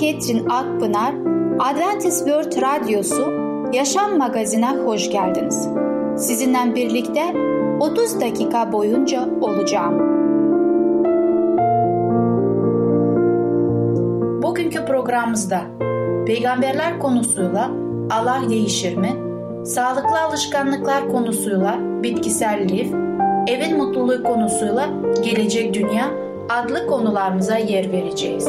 Ketrin Akpınar, Adventist World Radyosu Yaşam Magazin'e hoş geldiniz. Sizinle birlikte 30 dakika boyunca olacağım. Bugünkü programımızda peygamberler konusuyla Allah değişir mi? Sağlıklı alışkanlıklar konusuyla bitkisel lif, evin mutluluğu konusuyla gelecek dünya adlı konularımıza yer vereceğiz.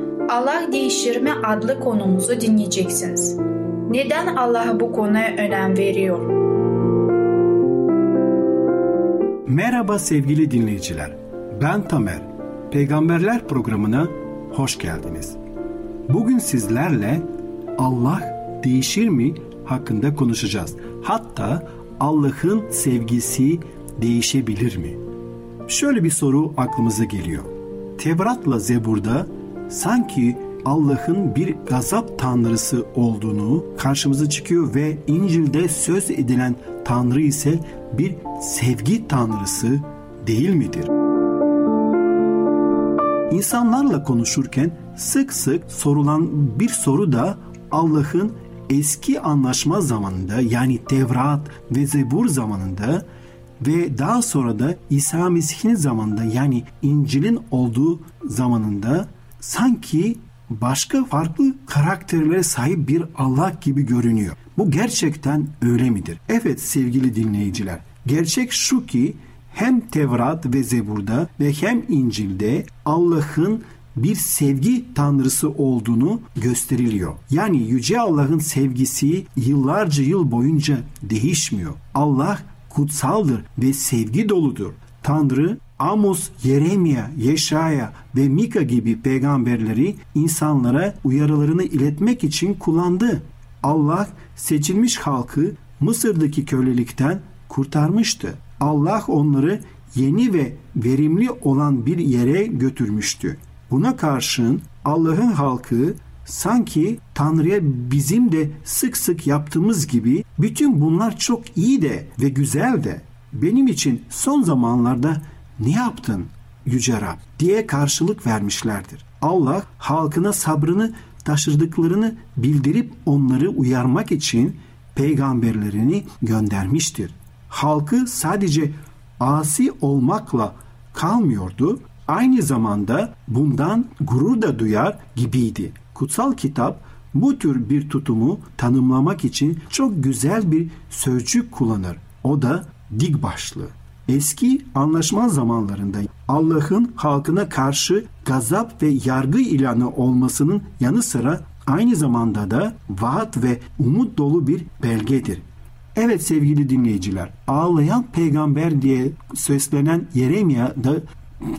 Allah değişir mi adlı konumuzu dinleyeceksiniz. Neden Allah bu konuya önem veriyor? Merhaba sevgili dinleyiciler. Ben Tamer. Peygamberler programına hoş geldiniz. Bugün sizlerle Allah değişir mi hakkında konuşacağız. Hatta Allah'ın sevgisi değişebilir mi? Şöyle bir soru aklımıza geliyor. Tevrat'la Zebur'da sanki Allah'ın bir gazap tanrısı olduğunu karşımıza çıkıyor ve İncil'de söz edilen tanrı ise bir sevgi tanrısı değil midir? İnsanlarla konuşurken sık sık sorulan bir soru da Allah'ın eski anlaşma zamanında yani Tevrat ve Zebur zamanında ve daha sonra da İsa Mesih'in zamanında yani İncil'in olduğu zamanında sanki başka farklı karakterlere sahip bir Allah gibi görünüyor. Bu gerçekten öyle midir? Evet sevgili dinleyiciler. Gerçek şu ki hem Tevrat ve Zebur'da ve hem İncil'de Allah'ın bir sevgi tanrısı olduğunu gösteriliyor. Yani yüce Allah'ın sevgisi yıllarca yıl boyunca değişmiyor. Allah kutsaldır ve sevgi doludur. Tanrı Amos, Yeremia, Yeşaya ve Mika gibi peygamberleri insanlara uyarılarını iletmek için kullandı. Allah seçilmiş halkı Mısır'daki kölelikten kurtarmıştı. Allah onları yeni ve verimli olan bir yere götürmüştü. Buna karşın Allah'ın halkı sanki Tanrı'ya bizim de sık sık yaptığımız gibi bütün bunlar çok iyi de ve güzel de benim için son zamanlarda ne yaptın Yüce Rab diye karşılık vermişlerdir. Allah halkına sabrını taşırdıklarını bildirip onları uyarmak için peygamberlerini göndermiştir. Halkı sadece asi olmakla kalmıyordu, aynı zamanda bundan gurur da duyar gibiydi. Kutsal kitap bu tür bir tutumu tanımlamak için çok güzel bir sözcük kullanır. O da dik başlı. Eski anlaşma zamanlarında Allah'ın halkına karşı gazap ve yargı ilanı olmasının yanı sıra aynı zamanda da vaat ve umut dolu bir belgedir. Evet sevgili dinleyiciler, ağlayan peygamber diye seslenen Yeremia da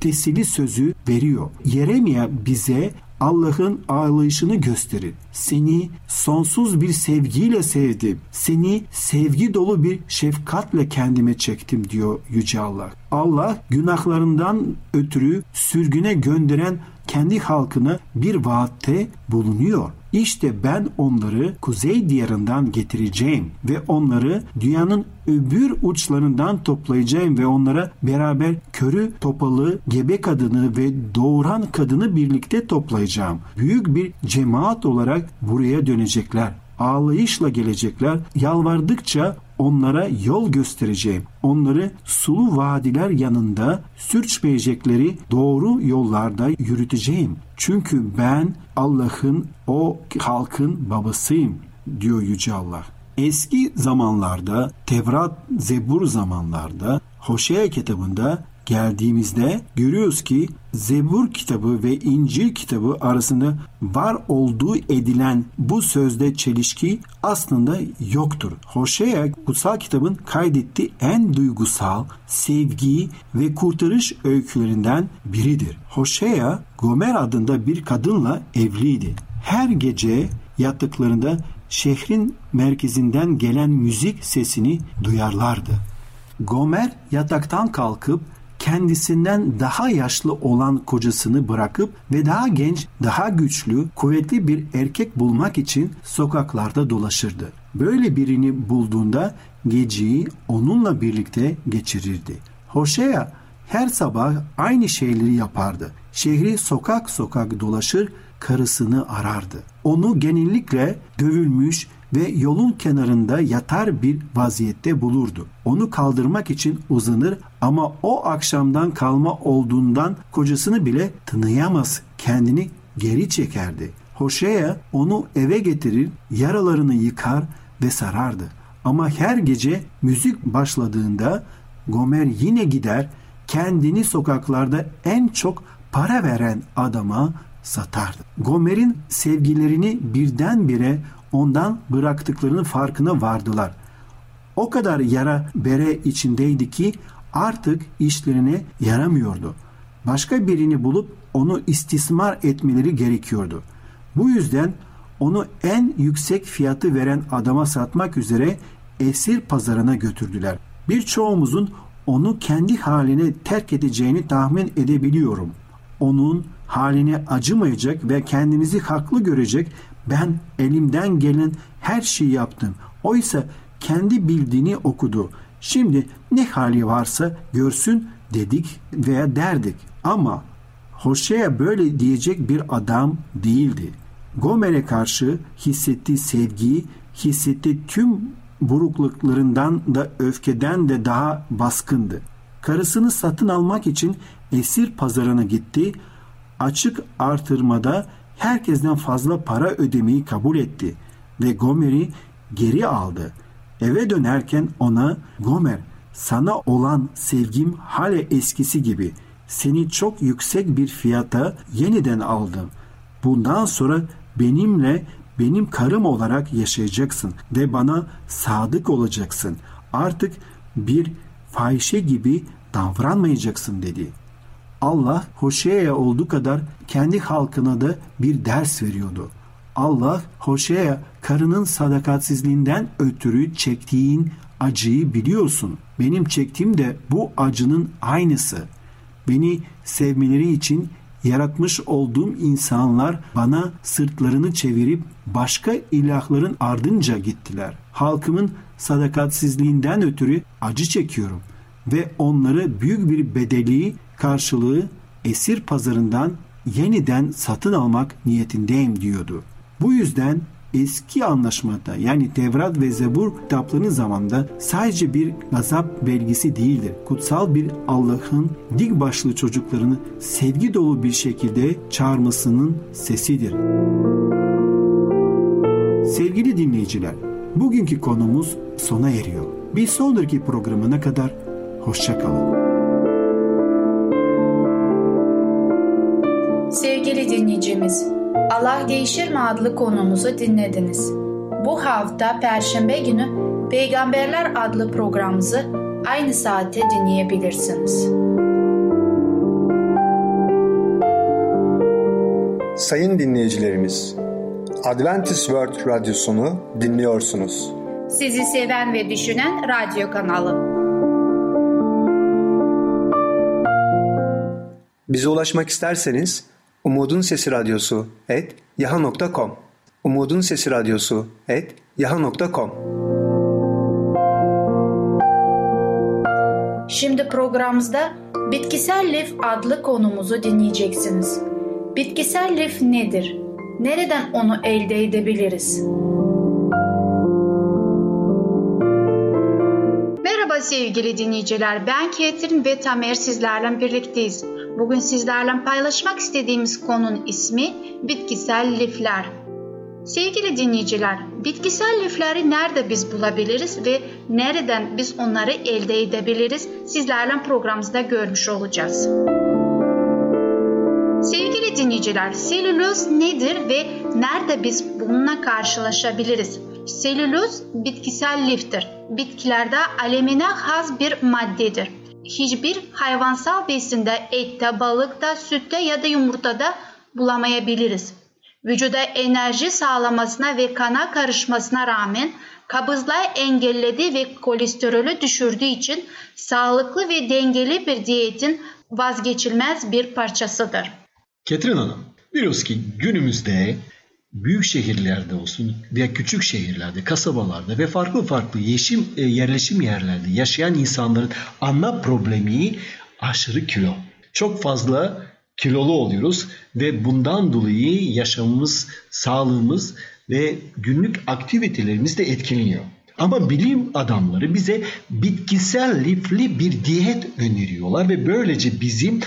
tesili sözü veriyor. Yeremia bize Allah'ın ağlayışını gösterir. Seni sonsuz bir sevgiyle sevdim. Seni sevgi dolu bir şefkatle kendime çektim diyor Yüce Allah. Allah günahlarından ötürü sürgüne gönderen kendi halkına bir vaatte bulunuyor. İşte ben onları kuzey diyarından getireceğim ve onları dünyanın öbür uçlarından toplayacağım ve onlara beraber körü, topalı, gebe kadını ve doğuran kadını birlikte toplayacağım. Büyük bir cemaat olarak buraya dönecekler ağlayışla gelecekler. Yalvardıkça onlara yol göstereceğim. Onları sulu vadiler yanında sürçmeyecekleri doğru yollarda yürüteceğim. Çünkü ben Allah'ın o halkın babasıyım diyor Yüce Allah. Eski zamanlarda, Tevrat, Zebur zamanlarda, Hoşea kitabında geldiğimizde görüyoruz ki Zebur kitabı ve İncil kitabı arasında var olduğu edilen bu sözde çelişki aslında yoktur. Hoşea kutsal kitabın kaydettiği en duygusal, sevgi ve kurtarış öykülerinden biridir. Hoşea Gomer adında bir kadınla evliydi. Her gece yattıklarında şehrin merkezinden gelen müzik sesini duyarlardı. Gomer yataktan kalkıp kendisinden daha yaşlı olan kocasını bırakıp ve daha genç, daha güçlü, kuvvetli bir erkek bulmak için sokaklarda dolaşırdı. Böyle birini bulduğunda geceyi onunla birlikte geçirirdi. Hoşea her sabah aynı şeyleri yapardı. Şehri sokak sokak dolaşır, karısını arardı. Onu genellikle dövülmüş ve yolun kenarında yatar bir vaziyette bulurdu. Onu kaldırmak için uzanır ama o akşamdan kalma olduğundan kocasını bile tanıyamaz, kendini geri çekerdi. Hoşea onu eve getirir, yaralarını yıkar ve sarardı. Ama her gece müzik başladığında Gomer yine gider, kendini sokaklarda en çok para veren adama satardı. Gomer'in sevgilerini birdenbire ondan bıraktıklarının farkına vardılar. O kadar yara bere içindeydi ki artık işlerine yaramıyordu. Başka birini bulup onu istismar etmeleri gerekiyordu. Bu yüzden onu en yüksek fiyatı veren adama satmak üzere esir pazarına götürdüler. Birçoğumuzun onu kendi haline terk edeceğini tahmin edebiliyorum. Onun haline acımayacak ve kendinizi haklı görecek ben elimden gelen her şeyi yaptım. Oysa kendi bildiğini okudu. Şimdi ne hali varsa görsün dedik veya derdik. Ama Hoşe'ye böyle diyecek bir adam değildi. Gomer'e karşı hissettiği sevgiyi, hissettiği tüm burukluklarından da öfkeden de daha baskındı. Karısını satın almak için esir pazarına gitti. Açık artırmada herkesten fazla para ödemeyi kabul etti ve Gomer'i geri aldı. Eve dönerken ona Gomer sana olan sevgim hala eskisi gibi. Seni çok yüksek bir fiyata yeniden aldım. Bundan sonra benimle benim karım olarak yaşayacaksın ve bana sadık olacaksın. Artık bir fahişe gibi davranmayacaksın dedi.'' Allah Hoşea'ya olduğu kadar kendi halkına da bir ders veriyordu. Allah Hoşea'ya karının sadakatsizliğinden ötürü çektiğin acıyı biliyorsun. Benim çektiğim de bu acının aynısı. Beni sevmeleri için yaratmış olduğum insanlar bana sırtlarını çevirip başka ilahların ardınca gittiler. Halkımın sadakatsizliğinden ötürü acı çekiyorum ve onları büyük bir bedeli karşılığı esir pazarından yeniden satın almak niyetindeyim diyordu. Bu yüzden eski anlaşmada yani Tevrat ve Zebur kitaplarının zamanında sadece bir gazap belgesi değildir. Kutsal bir Allah'ın dik başlı çocuklarını sevgi dolu bir şekilde çağırmasının sesidir. Sevgili dinleyiciler, bugünkü konumuz sona eriyor. Bir sonraki programına kadar hoşçakalın. Sevgili dinleyicimiz, Allah Değişir mi adlı konumuzu dinlediniz. Bu hafta Perşembe günü Peygamberler adlı programımızı aynı saatte dinleyebilirsiniz. Sayın dinleyicilerimiz, Adventist World Radyosunu dinliyorsunuz. Sizi seven ve düşünen radyo kanalı. Bize ulaşmak isterseniz Umutun Sesi Radyosu et yaha.com Umutun Sesi Radyosu et yaha.com Şimdi programımızda bitkisel lif adlı konumuzu dinleyeceksiniz. Bitkisel lif nedir? Nereden onu elde edebiliriz? sevgili dinleyiciler. Ben Ketrin ve Tamer sizlerle birlikteyiz. Bugün sizlerle paylaşmak istediğimiz konunun ismi bitkisel lifler. Sevgili dinleyiciler, bitkisel lifleri nerede biz bulabiliriz ve nereden biz onları elde edebiliriz? Sizlerle programımızda görmüş olacağız. Sevgili dinleyiciler, selüloz nedir ve nerede biz bununla karşılaşabiliriz? Selüloz bitkisel liftir. Bitkilerde alemine has bir maddedir. Hiçbir hayvansal besinde, ette, balıkta, sütte ya da yumurtada bulamayabiliriz. Vücuda enerji sağlamasına ve kana karışmasına rağmen kabızlığı engelledi ve kolesterolü düşürdüğü için sağlıklı ve dengeli bir diyetin vazgeçilmez bir parçasıdır. Ketrin Hanım, biliyoruz ki günümüzde büyük şehirlerde olsun veya küçük şehirlerde, kasabalarda ve farklı farklı yeşim, e, yerleşim yerlerde yaşayan insanların ana problemi aşırı kilo. Çok fazla kilolu oluyoruz ve bundan dolayı yaşamımız, sağlığımız ve günlük aktivitelerimiz de etkileniyor. Ama bilim adamları bize bitkisel lifli bir diyet öneriyorlar ve böylece bizim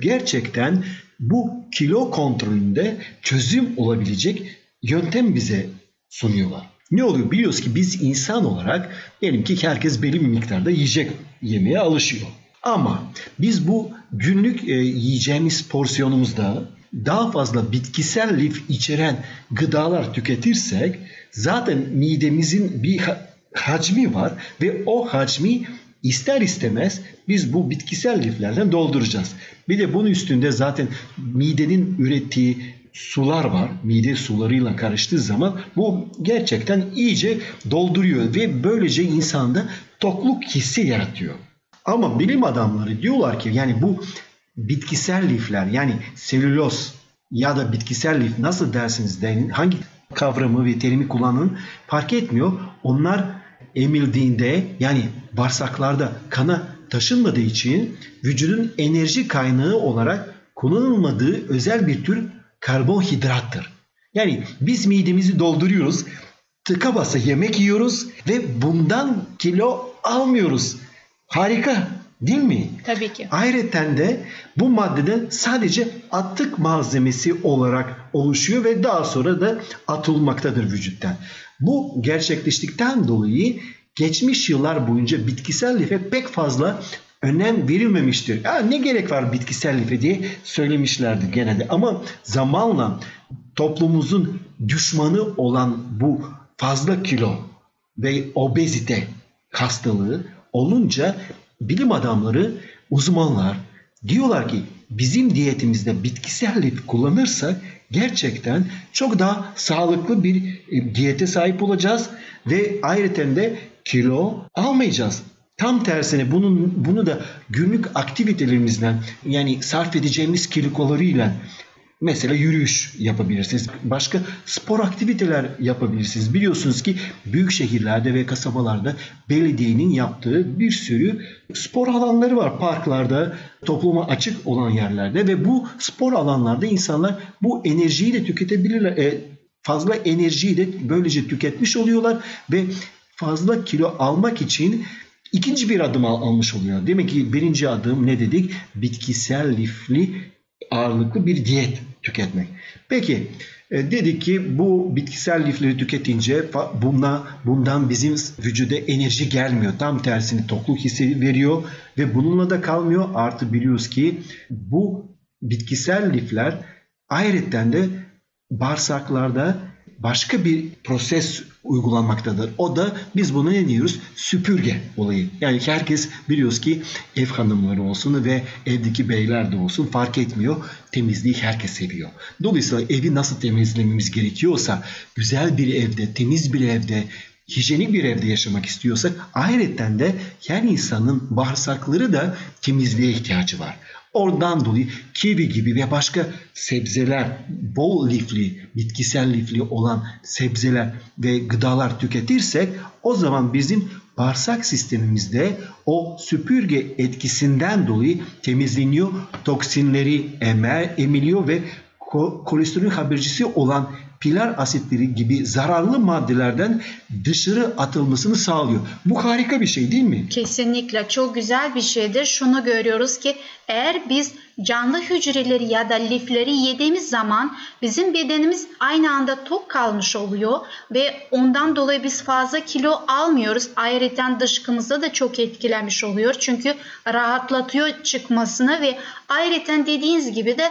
gerçekten bu kilo kontrolünde çözüm olabilecek yöntem bize sunuyorlar. Ne oluyor? Biliyoruz ki biz insan olarak diyelim ki herkes belli bir miktarda yiyecek yemeye alışıyor. Ama biz bu günlük e, yiyeceğimiz porsiyonumuzda daha fazla bitkisel lif içeren gıdalar tüketirsek zaten midemizin bir hacmi var ve o hacmi ister istemez biz bu bitkisel liflerden dolduracağız. Bir de bunun üstünde zaten midenin ürettiği sular var. Mide sularıyla karıştığı zaman bu gerçekten iyice dolduruyor ve böylece insanda tokluk hissi yaratıyor. Ama bilim adamları diyorlar ki yani bu bitkisel lifler yani selüloz ya da bitkisel lif nasıl dersiniz deyin hangi kavramı ve terimi kullanın fark etmiyor. Onlar emildiğinde yani bağırsaklarda kana taşınmadığı için vücudun enerji kaynağı olarak kullanılmadığı özel bir tür karbonhidrattır. Yani biz midemizi dolduruyoruz, tıka basa yemek yiyoruz ve bundan kilo almıyoruz. Harika değil mi? Tabii ki. Ayrıca de bu maddeden sadece atık malzemesi olarak oluşuyor ve daha sonra da atılmaktadır vücuttan. Bu gerçekleştikten dolayı geçmiş yıllar boyunca bitkisel life pek fazla önem verilmemiştir. Ya ne gerek var bitkisel life diye söylemişlerdi genelde. Ama zamanla toplumumuzun düşmanı olan bu fazla kilo ve obezite hastalığı olunca bilim adamları, uzmanlar diyorlar ki bizim diyetimizde bitkisel lif kullanırsak gerçekten çok daha sağlıklı bir e, diyete sahip olacağız ve ayrıca de kilo almayacağız. Tam tersine bunun bunu da günlük aktivitelerimizden yani sarf edeceğimiz kilolarıyla Mesela yürüyüş yapabilirsiniz. Başka spor aktiviteler yapabilirsiniz. Biliyorsunuz ki büyük şehirlerde ve kasabalarda belediyenin yaptığı bir sürü spor alanları var. Parklarda, topluma açık olan yerlerde ve bu spor alanlarda insanlar bu enerjiyi de tüketebilirler. E, fazla enerjiyi de böylece tüketmiş oluyorlar ve fazla kilo almak için ikinci bir adım al, almış oluyor. Demek ki birinci adım ne dedik? Bitkisel lifli ağırlıklı bir diyet tüketmek. Peki e, dedik ki bu bitkisel lifleri tüketince buna, bundan bizim vücuda enerji gelmiyor. Tam tersini tokluk hissi veriyor ve bununla da kalmıyor. Artı biliyoruz ki bu bitkisel lifler ayrıca de bağırsaklarda başka bir proses uygulanmaktadır. O da biz buna ne diyoruz? Süpürge olayı. Yani herkes biliyoruz ki ev hanımları olsun ve evdeki beyler de olsun fark etmiyor. Temizliği herkes seviyor. Dolayısıyla evi nasıl temizlememiz gerekiyorsa güzel bir evde, temiz bir evde, hijyenik bir evde yaşamak istiyorsak ayrıca de her insanın bağırsakları da temizliğe ihtiyacı var. Oradan dolayı kivi gibi ve başka sebzeler, bol lifli, bitkisel lifli olan sebzeler ve gıdalar tüketirsek o zaman bizim bağırsak sistemimizde o süpürge etkisinden dolayı temizleniyor, toksinleri emer, emiliyor ve kolesterol habercisi olan pilar asitleri gibi zararlı maddelerden dışarı atılmasını sağlıyor. Bu harika bir şey değil mi? Kesinlikle çok güzel bir şeydir. Şunu görüyoruz ki eğer biz canlı hücreleri ya da lifleri yediğimiz zaman bizim bedenimiz aynı anda tok kalmış oluyor ve ondan dolayı biz fazla kilo almıyoruz. Ayrıca dışkımızda da çok etkilemiş oluyor. Çünkü rahatlatıyor çıkmasını ve ayrıca dediğiniz gibi de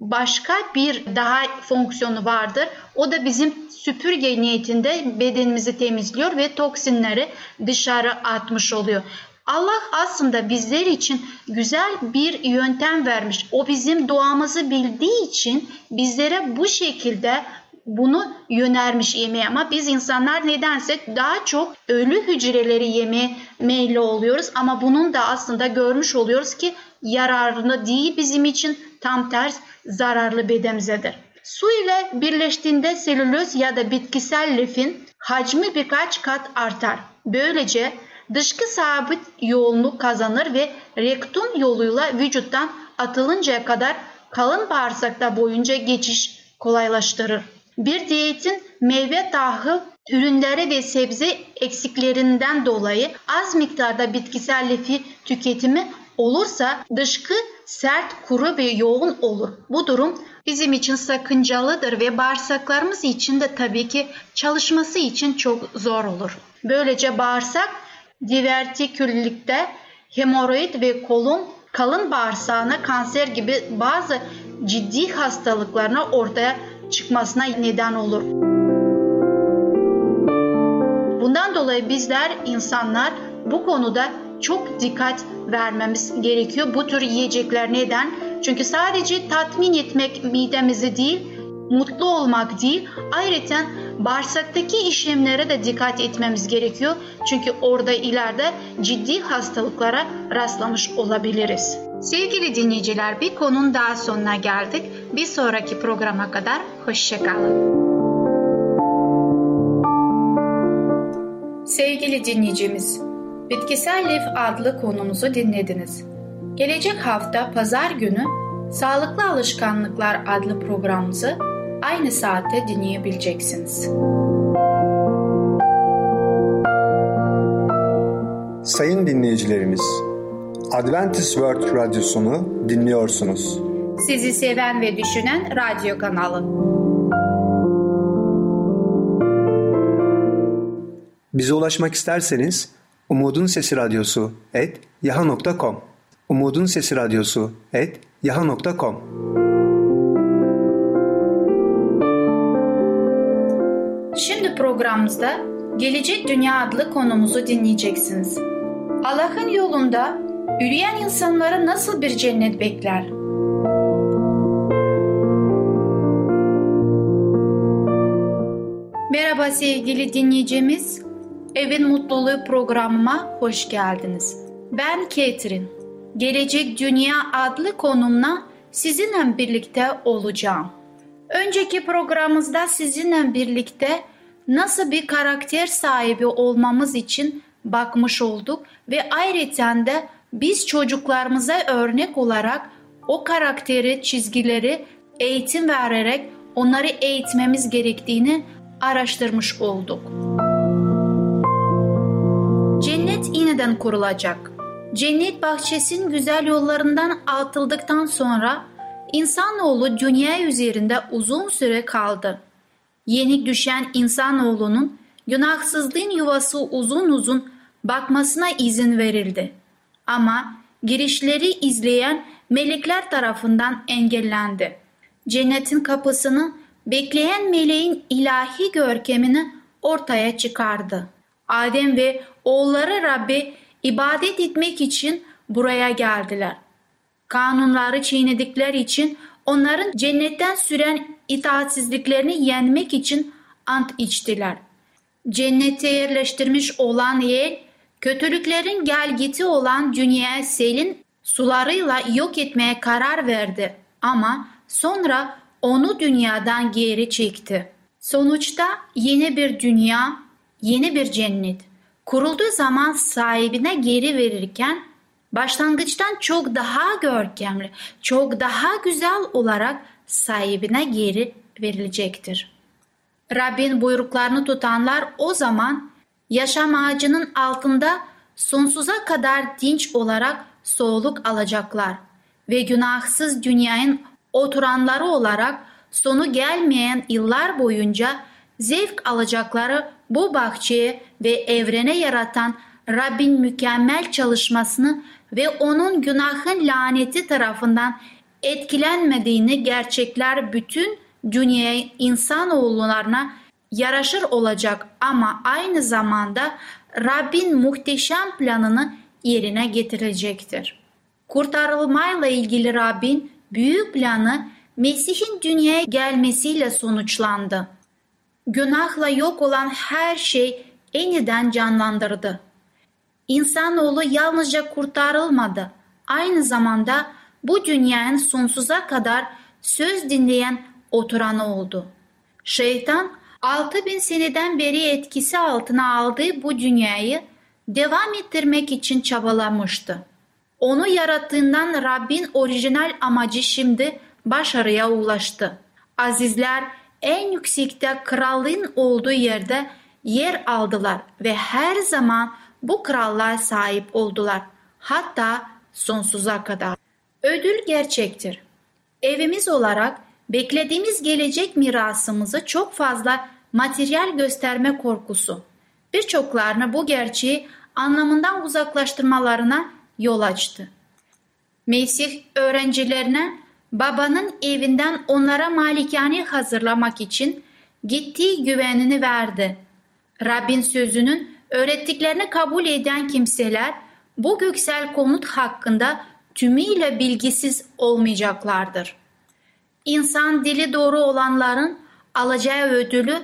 başka bir daha fonksiyonu vardır. O da bizim süpürge niyetinde bedenimizi temizliyor ve toksinleri dışarı atmış oluyor. Allah aslında bizler için güzel bir yöntem vermiş. O bizim doğamızı bildiği için bizlere bu şekilde bunu yönermiş yemeğe ama biz insanlar nedense daha çok ölü hücreleri yeme meyilli oluyoruz ama bunun da aslında görmüş oluyoruz ki yararını değil bizim için tam ters zararlı bedenimizedir. Su ile birleştiğinde selüloz ya da bitkisel lifin hacmi birkaç kat artar. Böylece dışkı sabit yoğunluk kazanır ve rektum yoluyla vücuttan atılıncaya kadar kalın bağırsakta boyunca geçiş kolaylaştırır. Bir diyetin meyve tahıl ürünleri ve sebze eksiklerinden dolayı az miktarda bitkisel lifi tüketimi olursa dışkı sert, kuru ve yoğun olur. Bu durum bizim için sakıncalıdır ve bağırsaklarımız için de tabii ki çalışması için çok zor olur. Böylece bağırsak divertiküllikte hemoroid ve kolon kalın bağırsağına kanser gibi bazı ciddi hastalıklarına ortaya çıkmasına neden olur. Bundan dolayı bizler insanlar bu konuda çok dikkat vermemiz gerekiyor. Bu tür yiyecekler neden? Çünkü sadece tatmin etmek midemizi değil, mutlu olmak değil, ayrıca bağırsaktaki işlemlere de dikkat etmemiz gerekiyor. Çünkü orada ileride ciddi hastalıklara rastlamış olabiliriz. Sevgili dinleyiciler bir konunun daha sonuna geldik. Bir sonraki programa kadar hoşçakalın. Sevgili dinleyicimiz, Bitkisel Lif adlı konumuzu dinlediniz. Gelecek hafta pazar günü Sağlıklı Alışkanlıklar adlı programımızı aynı saatte dinleyebileceksiniz. Sayın dinleyicilerimiz, Adventist World Radyosunu dinliyorsunuz. Sizi seven ve düşünen radyo kanalı. Bize ulaşmak isterseniz Umutun Sesi Radyosu et yaha.com Umutun Sesi Radyosu et yaha.com Şimdi programımızda Gelecek Dünya adlı konumuzu dinleyeceksiniz. Allah'ın yolunda yürüyen insanlara nasıl bir cennet bekler? Merhaba sevgili dinleyicimiz. Evin Mutluluğu programıma hoş geldiniz. Ben Ketrin. Gelecek Dünya adlı konumla sizinle birlikte olacağım. Önceki programımızda sizinle birlikte nasıl bir karakter sahibi olmamız için bakmış olduk ve ayrıca da biz çocuklarımıza örnek olarak o karakteri, çizgileri eğitim vererek onları eğitmemiz gerektiğini araştırmış olduk. Cennet yeniden kurulacak. Cennet bahçesinin güzel yollarından atıldıktan sonra insanoğlu dünya üzerinde uzun süre kaldı. Yenik düşen insanoğlunun günahsızlığın yuvası uzun uzun bakmasına izin verildi. Ama girişleri izleyen melekler tarafından engellendi. Cennetin kapısını bekleyen meleğin ilahi görkemini ortaya çıkardı. Adem ve oğulları Rabbi ibadet etmek için buraya geldiler. Kanunları çiğnedikleri için onların cennetten süren itaatsizliklerini yenmek için ant içtiler. Cennete yerleştirmiş olan yer, kötülüklerin gelgiti olan dünyaya selin sularıyla yok etmeye karar verdi. Ama sonra onu dünyadan geri çekti. Sonuçta yeni bir dünya, yeni bir cennet kurulduğu zaman sahibine geri verirken başlangıçtan çok daha görkemli, çok daha güzel olarak sahibine geri verilecektir. Rabbin buyruklarını tutanlar o zaman yaşam ağacının altında sonsuza kadar dinç olarak soğuluk alacaklar ve günahsız dünyanın oturanları olarak sonu gelmeyen yıllar boyunca zevk alacakları bu bahçeye ve evrene yaratan Rabbin mükemmel çalışmasını ve onun günahın laneti tarafından etkilenmediğini gerçekler bütün dünyaya insanoğullarına yaraşır olacak ama aynı zamanda Rabbin muhteşem planını yerine getirecektir. Kurtarılmayla ilgili Rabbin büyük planı Mesih'in dünyaya gelmesiyle sonuçlandı. Günahla yok olan her şey yeniden canlandırdı. İnsanoğlu yalnızca kurtarılmadı. Aynı zamanda bu dünyanın sonsuza kadar söz dinleyen oturanı oldu. Şeytan 6000 seneden beri etkisi altına aldığı bu dünyayı devam ettirmek için çabalamıştı. Onu yarattığından Rabbin orijinal amacı şimdi başarıya ulaştı. Azizler en yüksekte krallığın olduğu yerde yer aldılar ve her zaman bu krallığa sahip oldular. Hatta sonsuza kadar. Ödül gerçektir. Evimiz olarak beklediğimiz gelecek mirasımızı çok fazla materyal gösterme korkusu. Birçoklarını bu gerçeği anlamından uzaklaştırmalarına yol açtı. Mesih öğrencilerine babanın evinden onlara malikane hazırlamak için gittiği güvenini verdi. Rabbin sözünün öğrettiklerini kabul eden kimseler bu göksel konut hakkında tümüyle bilgisiz olmayacaklardır. İnsan dili doğru olanların alacağı ödülü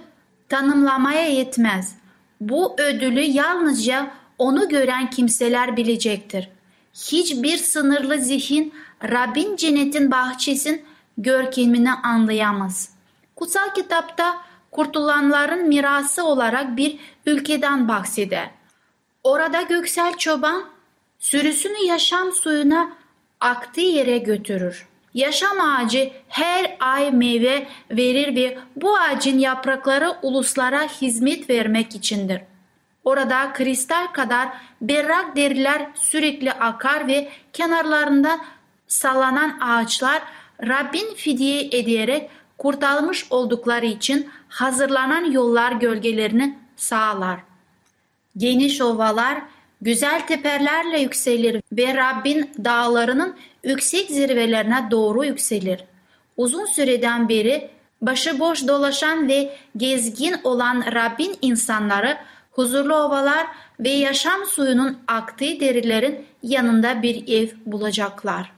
tanımlamaya yetmez. Bu ödülü yalnızca onu gören kimseler bilecektir. Hiçbir sınırlı zihin Rabbin cennetin bahçesin görkemini anlayamaz. Kutsal kitapta kurtulanların mirası olarak bir ülkeden bahseder. Orada göksel çoban sürüsünü yaşam suyuna aktığı yere götürür. Yaşam ağacı her ay meyve verir ve bu ağacın yaprakları uluslara hizmet vermek içindir. Orada kristal kadar berrak deriler sürekli akar ve kenarlarında sallanan ağaçlar Rabbin fidye ediyerek kurtarılmış oldukları için hazırlanan yollar gölgelerini sağlar. Geniş ovalar güzel tepelerle yükselir ve Rabbin dağlarının yüksek zirvelerine doğru yükselir. Uzun süreden beri başıboş dolaşan ve gezgin olan Rabbin insanları huzurlu ovalar ve yaşam suyunun aktığı derilerin yanında bir ev bulacaklar.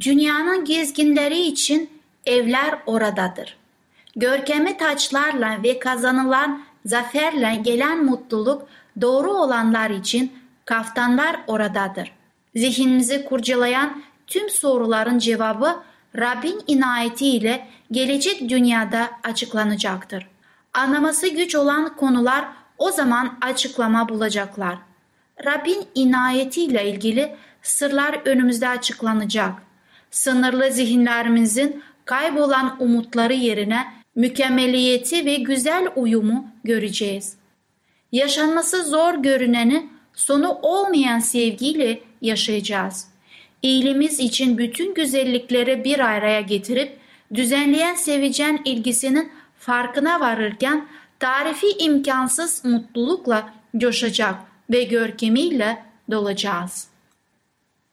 Dünyanın gezginleri için evler oradadır. Görkemli taçlarla ve kazanılan zaferle gelen mutluluk doğru olanlar için kaftanlar oradadır. Zihnimizi kurcalayan tüm soruların cevabı Rabbin inayetiyle gelecek dünyada açıklanacaktır. Anlaması güç olan konular o zaman açıklama bulacaklar. Rabbin inayetiyle ilgili sırlar önümüzde açıklanacak. Sınırlı zihinlerimizin kaybolan umutları yerine mükemmeliyeti ve güzel uyumu göreceğiz. Yaşanması zor görüneni sonu olmayan sevgiyle yaşayacağız. İyiliğimiz için bütün güzellikleri bir araya getirip düzenleyen sevecen ilgisinin farkına varırken tarifi imkansız mutlulukla coşacak ve görkemiyle dolacağız.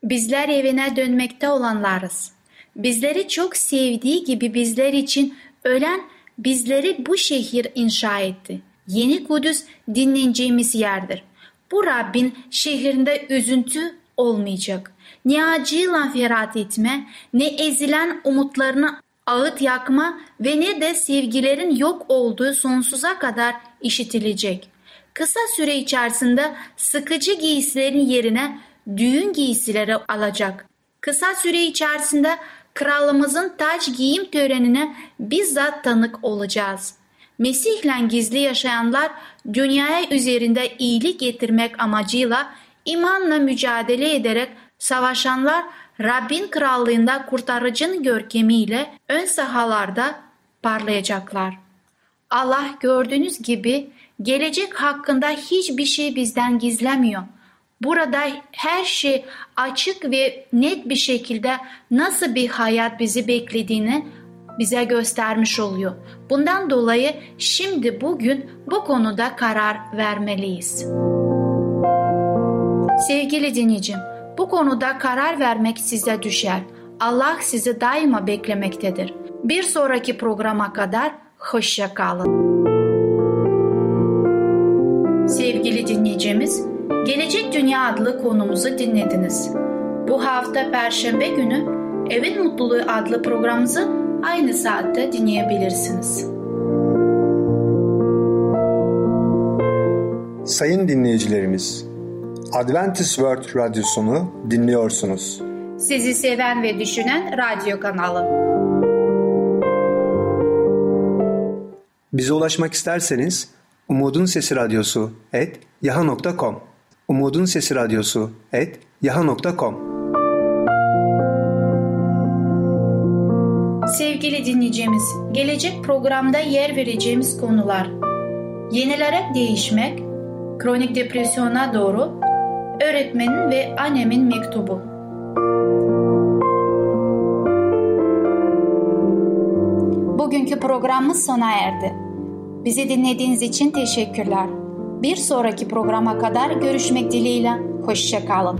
Bizler evine dönmekte olanlarız. Bizleri çok sevdiği gibi bizler için ölen bizleri bu şehir inşa etti. Yeni Kudüs dinleneceğimiz yerdir. Bu Rabbin şehrinde üzüntü olmayacak. Ne acıyla ferat etme, ne ezilen umutlarını ağıt yakma ve ne de sevgilerin yok olduğu sonsuza kadar işitilecek. Kısa süre içerisinde sıkıcı giysilerin yerine düğün giysileri alacak. Kısa süre içerisinde kralımızın taç giyim törenine bizzat tanık olacağız. Mesih'le gizli yaşayanlar dünyaya üzerinde iyilik getirmek amacıyla imanla mücadele ederek savaşanlar Rabbin krallığında kurtarıcının görkemiyle ön sahalarda parlayacaklar. Allah gördüğünüz gibi gelecek hakkında hiçbir şey bizden gizlemiyor. Burada her şey açık ve net bir şekilde nasıl bir hayat bizi beklediğini bize göstermiş oluyor. Bundan dolayı şimdi bugün bu konuda karar vermeliyiz. Sevgili dinleyicim, bu konuda karar vermek size düşer. Allah sizi daima beklemektedir. Bir sonraki programa kadar hoşça kalın. Sevgili dinleyicimiz, Gelecek Dünya adlı konumuzu dinlediniz. Bu hafta Perşembe günü Evin Mutluluğu adlı programımızı aynı saatte dinleyebilirsiniz. Sayın dinleyicilerimiz, Adventist World Radyosunu dinliyorsunuz. Sizi seven ve düşünen radyo kanalı. Bize ulaşmak isterseniz Umutun Sesi Radyosu et yaha.com Umutun Sesi Radyosu et yaha.com Sevgili dinleyicimiz, gelecek programda yer vereceğimiz konular Yenilerek değişmek, kronik depresyona doğru, öğretmenin ve annemin mektubu. Bugünkü programımız sona erdi. Bizi dinlediğiniz için teşekkürler. Bir sonraki programa kadar görüşmek dileğiyle. Hoşçakalın.